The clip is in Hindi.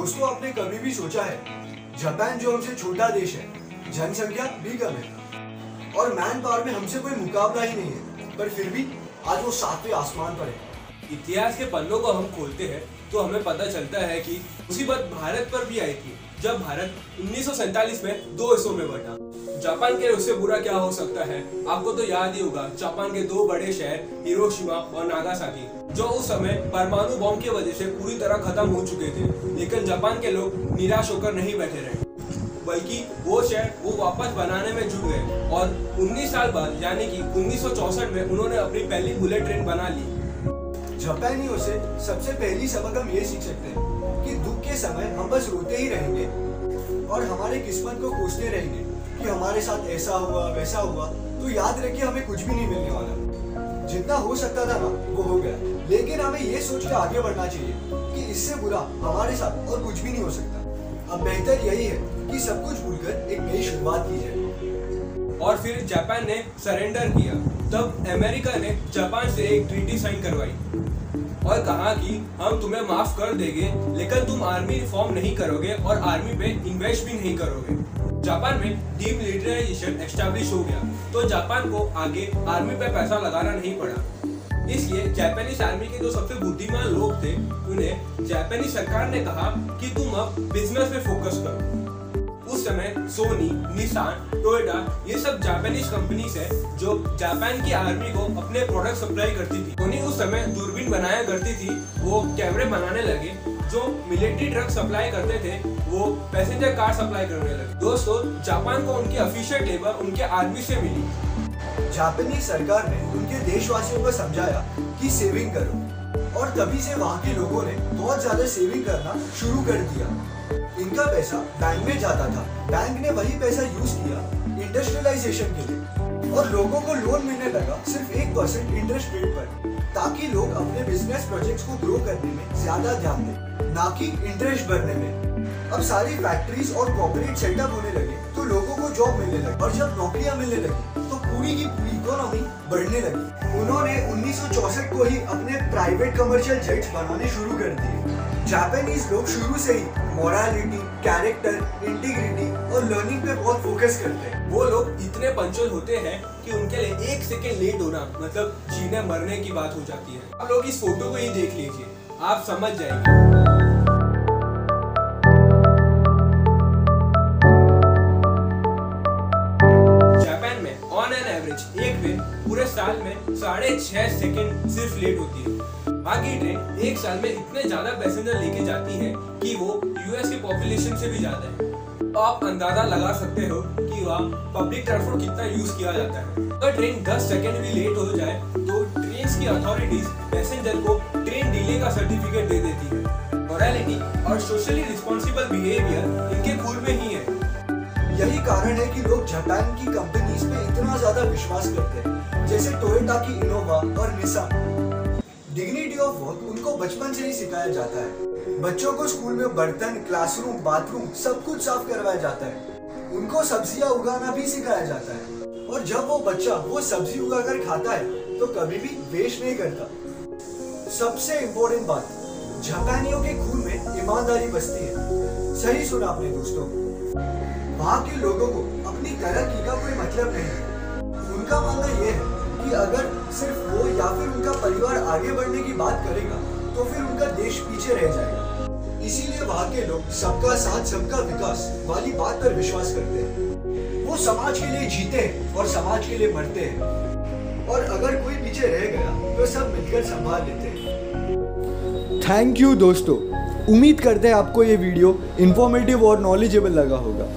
दोस्तों, आपने कभी भी सोचा है, जापान जो हमसे छोटा देश है, जनसंख्या भी कम है। और मैन पावर में हमसे कोई मुकाबला ही नहीं है, पर फिर भी आज वो सातवें आसमान पर है। इतिहास के पन्नों को हम खोलते हैं तो हमें पता चलता है कि मुसीबत भारत पर भी आई थी, जब भारत उन्नीस में दो हिस्सों में बटा। जापान के उससे बुरा क्या हो सकता है? आपको तो याद ही होगा, जापान के दो बड़े शहर, हिरोशिमा और नागासाकी, जो उस समय परमाणु बॉम्ब की वजह से पूरी तरह खत्म हो चुके थे, लेकिन जापान के लोग निराश होकर नहीं बैठे रहे। बल्कि वो शहर वो वापस बनाने में जुट गए और 19 साल बाद, यानी कि उन्नीस में उन्होंने अपनी पहली बुलेट ट्रेन बना ली। जापानियों से सबसे पहली सबक हम ये सीख सकते हैं कि दुख के समय हम बस रोते ही रहेंगे और हमारे किस्मत को कोसते रहेंगे। कि हमारे साथ ऐसा हुआ, वैसा हुआ तो याद रखिए हमें कुछ भी नहीं मिलने वाला। जितना हो सकता था ना, वो हो गया। लेकिन हमें ये सोच के आगे बढ़ना चाहिए कि इससे बुरा हमारे साथ और कुछ भी नहीं हो सकता। अब बेहतर यही है कि सब कुछ भूलकर एक नई शुरुआत की जाए। और फिर जापान ने सरेंडर किया। तब अमेरिका ने जापान से एक ट्रीटी साइन करवाई। और कहा कि हम तुम्हें माफ़ कर देंगे, लेकिन तुम आर्मी फॉर्म नहीं करोगे और आर्मी पे इन्वेस्ट भी नहीं करोगे। जापान में डीमिलिटराइजेशन एस्टेब्लिश हो गया तो जापान को आगे आर्मी पे पैसा लगाना नहीं पड़ा। इसलिए जापानीज आर्मी के जो सबसे बुद्धिमान लोग थे, उन्हें जापानी सरकार ने कहा कि तुम अब बिज़नेस में फोकस करो। उस समय सोनी निशान टोयोटा ये सब जापानीज कंपनीज़ है, जो जापान की आर्मी को अपने प्रोडक्ट सप्लाई करती थी। सोनी उस समय दूरबीन बनाया करती थी, वो कैमरे बनाने लगे जो मिलिट्री ट्रक सप्लाई करते थे, वो पैसेंजर कार सप्लाई करने लगे। दोस्तों, जापान को उनकी अफिशियल लेबर उनके आर्मी से मिली। जापानी सरकार ने उनके देशवासियों को समझाया कि सेविंग करो, और तभी से वहाँ के लोगों ने बहुत ज़्यादा सेविंग करना शुरू कर दिया। इनका पैसा बैंक में जाता था। बैंक ने वही पैसा यूज़ किया इंडस्ट्रियलाइजेशन के लिए। और लोगों को लोन मिलने लगा सिर्फ़ एक परसेंट इंटरेस्ट रेट पर। ताकि लोग अपने बिज़नेस प्रोजेक्ट्स को ग्रो करने में ज़्यादा ध्यान दें, ना कि इंटरेस्ट भरने में। अब सारी फैक्ट्रीज और कॉर्पोरेट सेटअप होने लगे तो लोगों को जॉब मिलने लगी, और जब नौकरियाँ मिलने लगी तो पूरी की पूरी इकोनॉमी बढ़ने लगी। उन्होंने उन्नीस को ही अपने प्राइवेट कमर्शियल जेट्स बनाने शुरू कर दिए। जापानीज लोग शुरू से ही मोरालिटी कैरेक्टर इंटीग्रिटी और लर्निंग पे बहुत फोकस करते हैं। वो लोग इतने पंचुअल होते हैं कि उनके लिए एक सेकेंड लेट होना मतलब जीने मरने की बात हो जाती है। आप लोग इस फ़ोटो को ही देख लीजिए। आप समझ जाएँगे। जापान में ऑन एन एवरेज एक दिन, पूरे साल में साढ़े छह सेकेंड सिर्फ़ लेट होती है। बाकी ट्रेन एक साल में इतने ज़्यादा पैसेंजर लेके जाती है कि वो यूएस की पॉपुलेशन से भी ज़्यादा है। तो आप अंदाज़ा लगा सकते हो कि वहाँ पब्लिक ट्रांसपोर्ट कितना यूज़ किया जाता है। अगर ट्रेन 10 सेकंड भी लेट हो जाए तो ट्रेन की अथॉरिटीज पैसेंजर को ट्रेन डिले का सर्टिफिकेट दे देती है। मॉरलिटी और सोशली रिस्पॉन्सिबल बिहेवियर इनके खून में ही है। यही कारण है कि लोग जापान की कंपनीज़ पे इतना ज़्यादा विश्वास करते हैं, जैसे टोयोटा की इनोवा और निसान डिग्निटी ऑफ़ वर्क उनको बचपन से ही सिखाया जाता है। बच्चों को स्कूल में बर्तन क्लासरूम बाथरूम सब कुछ साफ़ करवाया जाता है। उनको सब्ज़ियाँ उगाना भी सिखाया जाता है। और जब वो बच्चा वो सब्ज़ी उगाकर खाता है तो कभी भी वेस्ट नहीं करता। सबसे इम्पोर्टेंट बात, जापानियों के खून में ईमानदारी बसती है। सही सुना आपने दोस्तों। वहाँ के लोगों को अपनी तरक्की का कोई मतलब नहीं उनका मानना यह है कि अगर सिर्फ़ वो या फिर उनका परिवार आगे बढ़ने की बात करेगा तो फिर उनका देश पीछे रह जाएगा। इसीलिए वहाँ के लोग सबका साथ, सबका विकास वाली बात पर विश्वास करते हैं। वो समाज के लिए जीते हैं और समाज के लिए मरते हैं। और अगर कोई पीछे रह गया तो सब मिलकर संभाल लेते हैं। थैंक यू दोस्तों। उम्मीद करते हैं आपको ये वीडियो इन्फॉर्मेटिव और नॉलेजेबल लगा होगा।